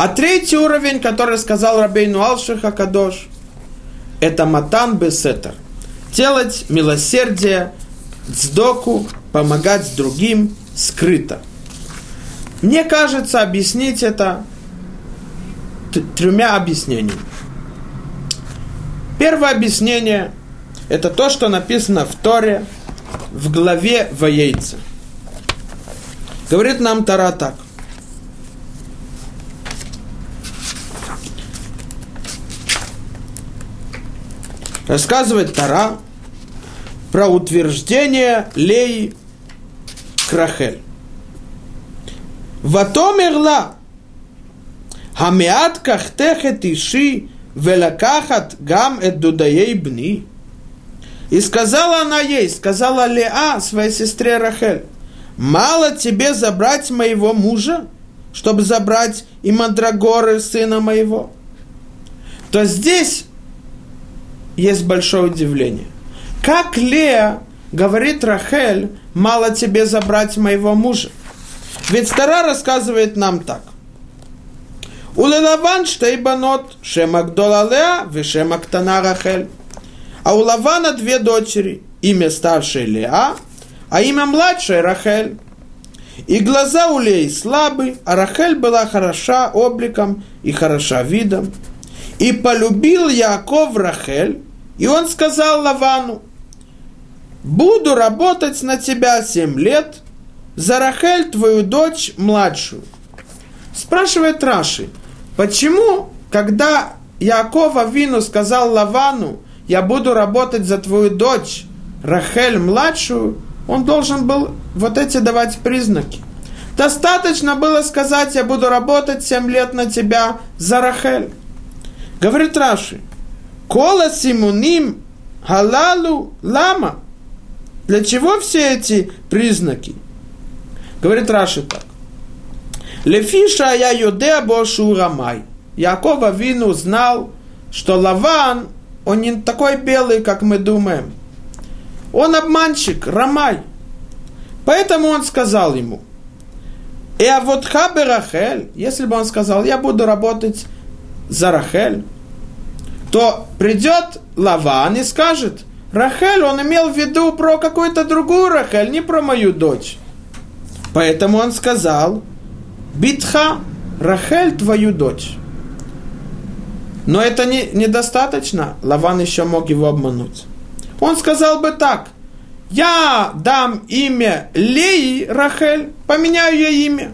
S1: А третий уровень, который сказал Рабейну Алшиха Кадош, это матан бесетер. Делать милосердие, цдоку, помогать другим скрыто. Мне кажется, объяснить это тремя объяснениями. Первое объяснение – это то, что написано в Торе в главе Воейца. Говорит нам Тара так – рассказывает Тара про утверждение Леи Крахель. Ватомерла Хамеат кахтехет иши велакахат гам эт дудаей бни. И сказала она ей, сказала Леа своей сестре Рахель, мало тебе забрать моего мужа, чтобы забрать и мандрагоры сына моего. То здесь есть большое удивление. Как Лея говорит Рахель, мало тебе забрать моего мужа? Ведь Стара рассказывает нам так. У Лаван штейбанот, шема гдола Леа, вешема ктана Рахель. А у Лавана две дочери, имя старшей Леа, а имя младшей Рахель. И глаза у Леи слабы, а Рахель была хороша обликом и хороша видом. И полюбил Яков Рахель, и он сказал Лавану, буду работать на тебя семь лет, за Рахель, твою дочь младшую. Спрашивает Раши, почему, когда Якова Вину сказал Лавану, я буду работать за твою дочь, Рахель младшую, он должен был вот эти давать признаки. Достаточно было сказать, я буду работать семь лет на тебя за Рахель. Говорит Раши, Кола симуним халалу лама. Для чего все эти признаки? Говорит Раши так. Лефиша я юдеа бошу рамай. Яков Авину знал, что Лаван, он не такой белый, как мы думаем. Он обманщик, рамай. Поэтому он сказал ему, и а вот хабе Рахель, если бы он сказал, я буду работать за Рахель, то придет Лаван и скажет, Рахель, он имел в виду про какую-то другую Рахель, не про мою дочь. Поэтому он сказал, Битха, Рахель, твою дочь. Но это не, недостаточно. Лаван еще мог его обмануть. Он сказал бы так. Я дам имя Леи Рахель, поменяю ей имя.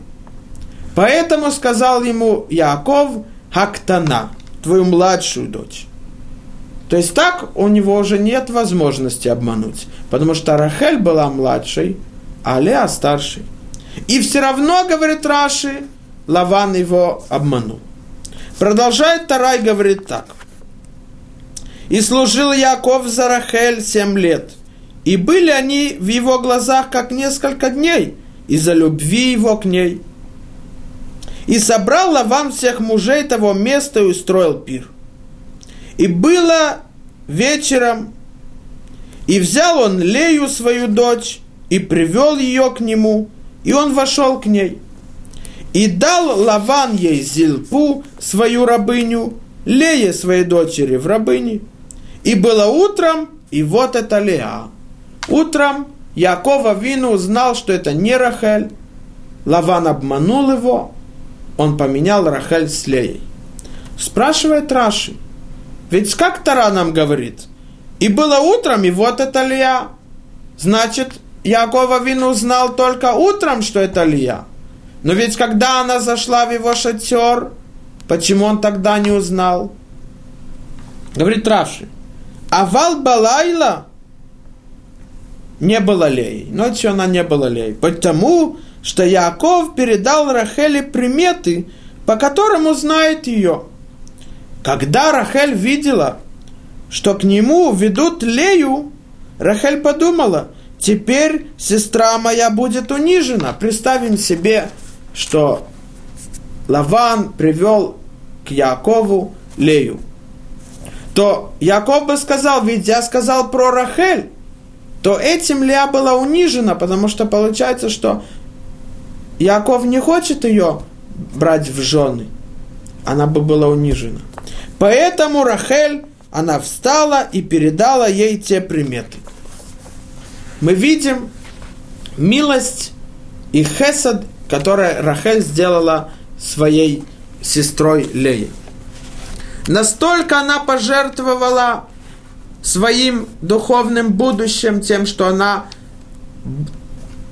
S1: Поэтому сказал ему Яков Хактана, твою младшую дочь. То есть так у него уже нет возможности обмануть, потому что Рахель была младшей, а Леа старшей. И все равно, говорит Раши, Лаван его обманул. Продолжает Тарай, говорит так. И служил Яков за Рахель семь лет. И были они в его глазах как несколько дней из-за любви его к ней. И собрал Лаван всех мужей того места и устроил пир. И было вечером, и взял он Лею, свою дочь, и привел ее к нему, и он вошел к ней. И дал Лаван ей Зилпу, свою рабыню, Лее, своей дочери, в рабыне. И было утром, и вот это Леа. Утром Якова Вину узнал, что это не Рахель, Лаван обманул его, он поменял Рахель с Леей. Спрашивает Раши, ведь как Тара нам говорит, и было утром, и вот это Лия. Значит, Якова Вину узнал только утром, что это Лия. Но ведь когда она зашла в его шатер, почему он тогда не узнал? Говорит Раши, Авал Балайла не было Леи. Ночью она не была Леей. Потому что Яков передал Рахеле приметы, по которым узнает ее. Когда Рахель видела, что к нему ведут Лею, Рахель подумала, теперь сестра моя будет унижена. Представим себе, что Лаван привел к Якову Лею. То Яков бы сказал, ведь я сказал про Рахель, то этим Лея была унижена, потому что получается, что Яков не хочет ее брать в жены. Она бы была унижена. Поэтому Рахель, она встала и передала ей те приметы. Мы видим милость и хесад, которую Рахель сделала своей сестрой Леей. Настолько она пожертвовала своим духовным будущим, тем, что она,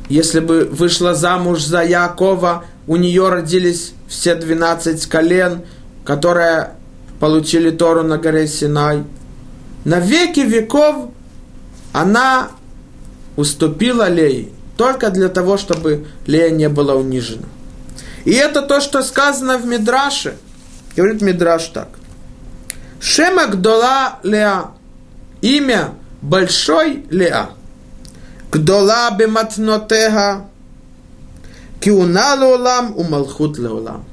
S1: если бы вышла замуж за Якова, у нее родились все 12 колен, которые получили Тору на горе Синай. На веки веков она уступила Лее только для того, чтобы Лея не была унижена. И это то, что сказано в Мидраше. Говорит Мидраш так. Шема Гдола Леа имя большой Леа. Гдола бематнотега, киуна леолам, умалхут леолам.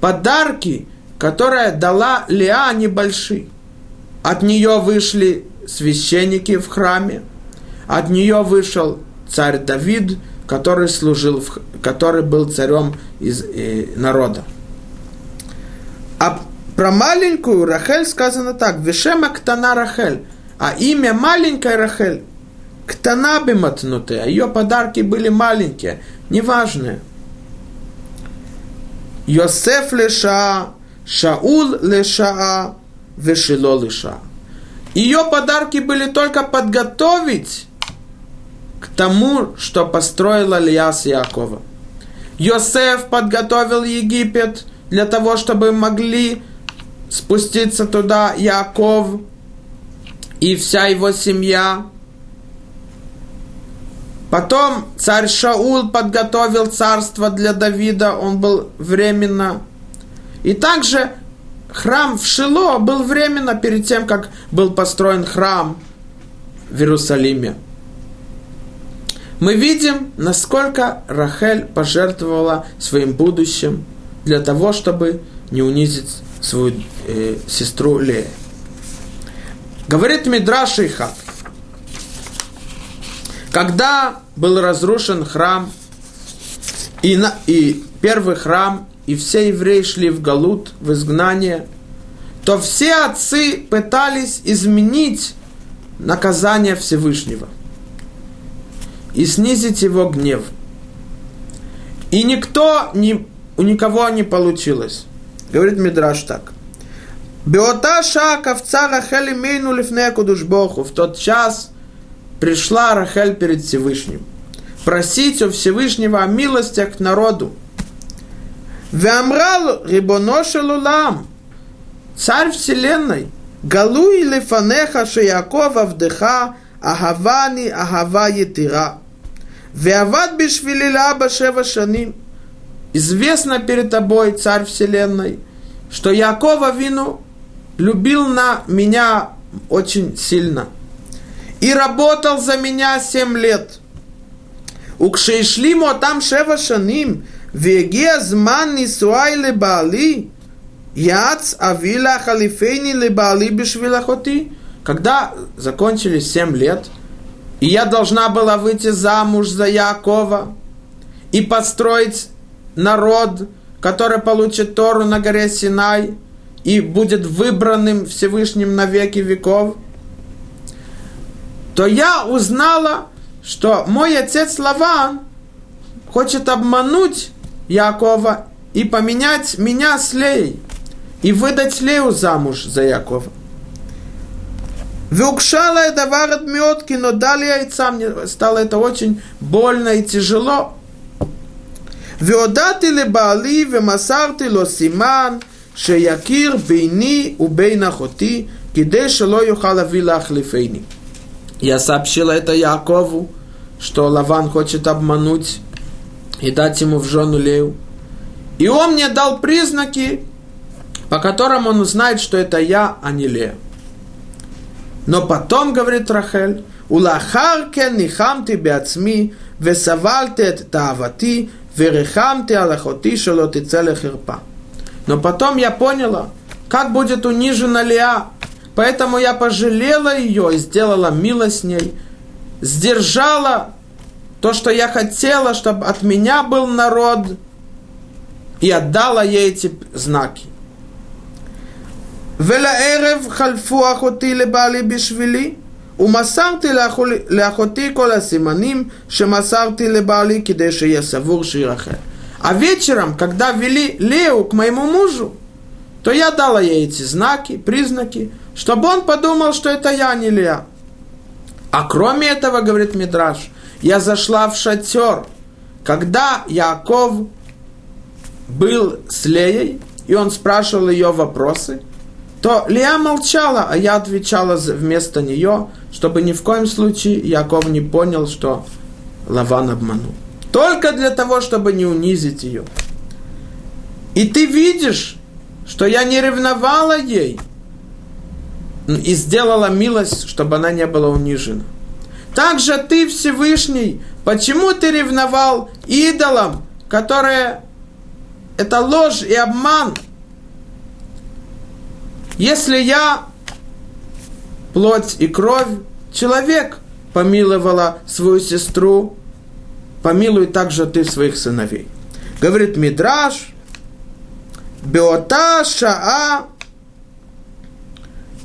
S1: Подарки, которые дала Леа, они большие. От нее вышли священники в храме, от нее вышел царь Давид, который служил, который был царем из э, народа. А про маленькую Рахель сказано так, Вишема Ктана Рахель, а имя маленькой Рахель, Ктана биматнуты, а ее подарки были маленькие, неважные. Йосеф леша, Шаул леша, Вешило леша. Ее подарки были только подготовить к тому, что построила Лия с Якова. Йосеф подготовил Египет для того, чтобы могли спуститься туда Яков и вся его семья. Потом царь Шаул подготовил царство для Давида, он был временно. И также храм в Шило был временно перед тем, как был построен храм в Иерусалиме. Мы видим, насколько Рахель пожертвовала своим будущим для того, чтобы не унизить свою э, сестру Лея. Говорит Мидраш Ихак, когда был разрушен храм, и, на, и первый храм, и все евреи шли в Галут, в изгнание, то все отцы пытались изменить наказание Всевышнего и снизить его гнев. И никто, ни, у никого не получилось. Говорит Мидраш так. Беота ша ковца Рахель имейну лифне Богу. В тот час пришла Рахель перед Всевышним. Просить у Всевышнего о милостях к народу. Веамрал рибоношел улам. Царь вселенной. Галуй лифанеха шеякова вдыха Ахавани Ахава Етира. Веават бишвилила башева шаним. Известно перед тобой, царь вселенной, что Якова вину любил на меня очень сильно. И работал за меня семь лет. Укшейшлимо там шева шаним, веге зман нисуай лебали, яц авила халифейни лебали бишвилахоти. Когда закончились семь лет, и я должна была выйти замуж за Якова и построить народ, который получит Тору на горе Синай и будет выбранным Всевышним на веки веков, то я узнала, что мой отец Лаван хочет обмануть Якова и поменять меня с Леей и выдать Лею замуж за Якова. Вюкшала это варот от метки, но дали яйца. Мне стало это очень больно и тяжело. Веодати ли бали, вемасарти ло симан, шеякир бейни убейна хоти, кидей шело юхала вилахлифейни. лифейни. Я сообщила это Якову, что Лаван хочет обмануть и дать ему в жену Лею. И он мне дал признаки, по которым он узнает, что это я, а не Лея. Но потом, говорит Рахель, Улахарке нихамти беацми, весавалте тавати, верехамте алахоти шалоти целехирпа. Но потом я поняла, как будет унижена Леа, Поэтому я пожалела ее и сделала милость с ней, сдержала то, что я хотела, чтобы от меня был народ, и отдала ей эти знаки. ולערב חלפו אחותי לבעלי בשבילי, ומסרתי לאחותי כל הסימנים שמסרתי לבעלי כדי שיהיה סבור שהיא רחל. А вечером, когда вели Леу к моему мужу, то я дала ей эти знаки, признаки, чтобы он подумал, что это я, не Леа. А кроме этого, говорит Мидраш, я зашла в шатер, когда Яков был с Леей, и он спрашивал ее вопросы, то Леа молчала, а я отвечала вместо нее, чтобы ни в коем случае Яков не понял, что Лаван обманул. Только для того, чтобы не унизить ее. И ты видишь, что я не ревновала ей и сделала милость, чтобы она не была унижена. Также ты, Всевышний, почему ты ревновал идолам, которые это ложь и обман – если я, плоть и кровь, человек, помиловала свою сестру, помилуй также ты своих сыновей. Говорит Мидраш, Беота шаа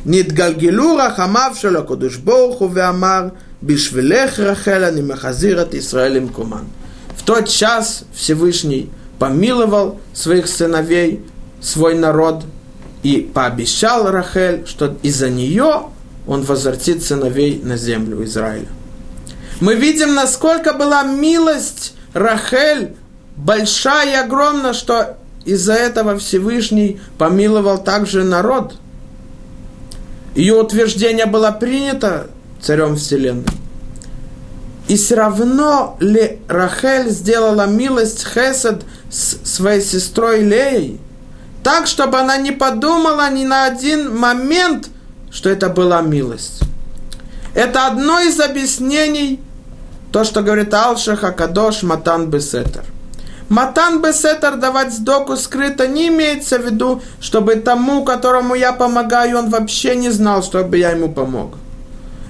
S1: נתגלגלו רחמיו של הקדוש ברוך הוא ואמר, בשבילך רחל אני מחזיר את ישראל למקומן. В тот час Всевышний помиловал своих сыновей, свой народ, и пообещал Рахель, что из-за нее он возвратит сыновей на землю Израиля. Мы видим, насколько была милость Рахель большая и огромная, что из-за этого Всевышний помиловал также народ. Ее утверждение было принято царем Вселенной. И все равно ли Рахель сделала милость Хесед с своей сестрой Леей – так, чтобы она не подумала ни на один момент, что это была милость. Это одно из объяснений, то, что говорит Алшах Акадош Матан Бесетер. Матан Бесетер давать сдоку скрыто не имеется в виду, чтобы тому, которому я помогаю, он вообще не знал, чтобы я ему помог.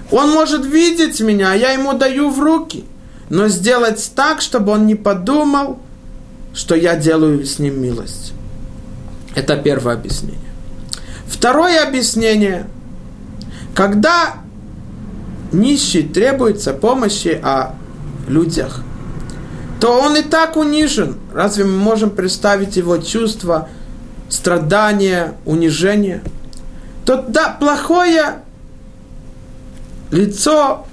S1: Он может видеть меня, а я ему даю в руки, но сделать так, чтобы он не подумал, что я делаю с ним милость. Это первое объяснение. Второе объяснение. Когда нищий требуется помощи о людях, то он и так унижен. Разве мы можем представить его чувство страдания, унижения? То да, плохое лицо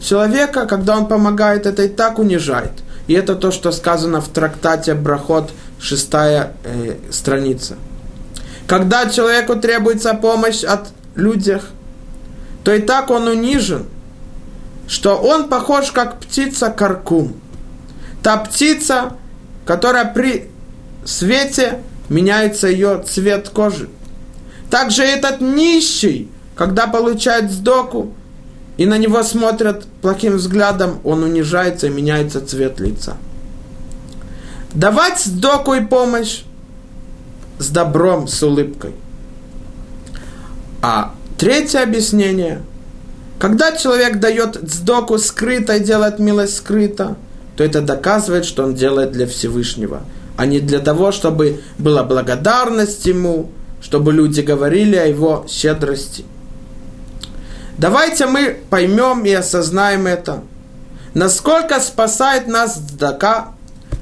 S1: человека, когда он помогает, это и так унижает. И это то, что сказано в трактате Брахот – шестая э, страница. Когда человеку требуется помощь от людях, то и так он унижен, что он похож как птица каркум. Та птица, которая при свете меняется ее цвет кожи. Также этот нищий, когда получает сдоку, и на него смотрят плохим взглядом, он унижается и меняется цвет лица давать сдоку и помощь с добром, с улыбкой. А третье объяснение, когда человек дает сдоку скрыто и делает милость скрыто, то это доказывает, что он делает для Всевышнего, а не для того, чтобы была благодарность ему, чтобы люди говорили о его щедрости. Давайте мы поймем и осознаем это, Насколько спасает нас Цдака,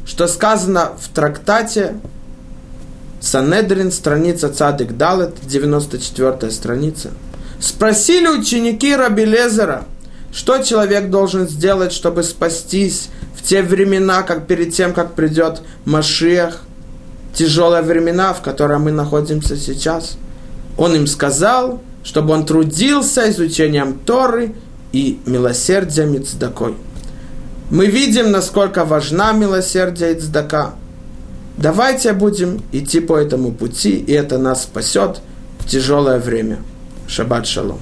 S1: что сказано в трактате Санедрин, страница Цадык Далет, 94 страница. Спросили ученики Раби Лезера, что человек должен сделать, чтобы спастись те времена, как перед тем, как придет Машиах, тяжелые времена, в которых мы находимся сейчас. Он им сказал, чтобы он трудился изучением Торы и милосердием и цдакой. Мы видим, насколько важна милосердие и цдака. Давайте будем идти по этому пути, и это нас спасет в тяжелое время. Шаббат шалом.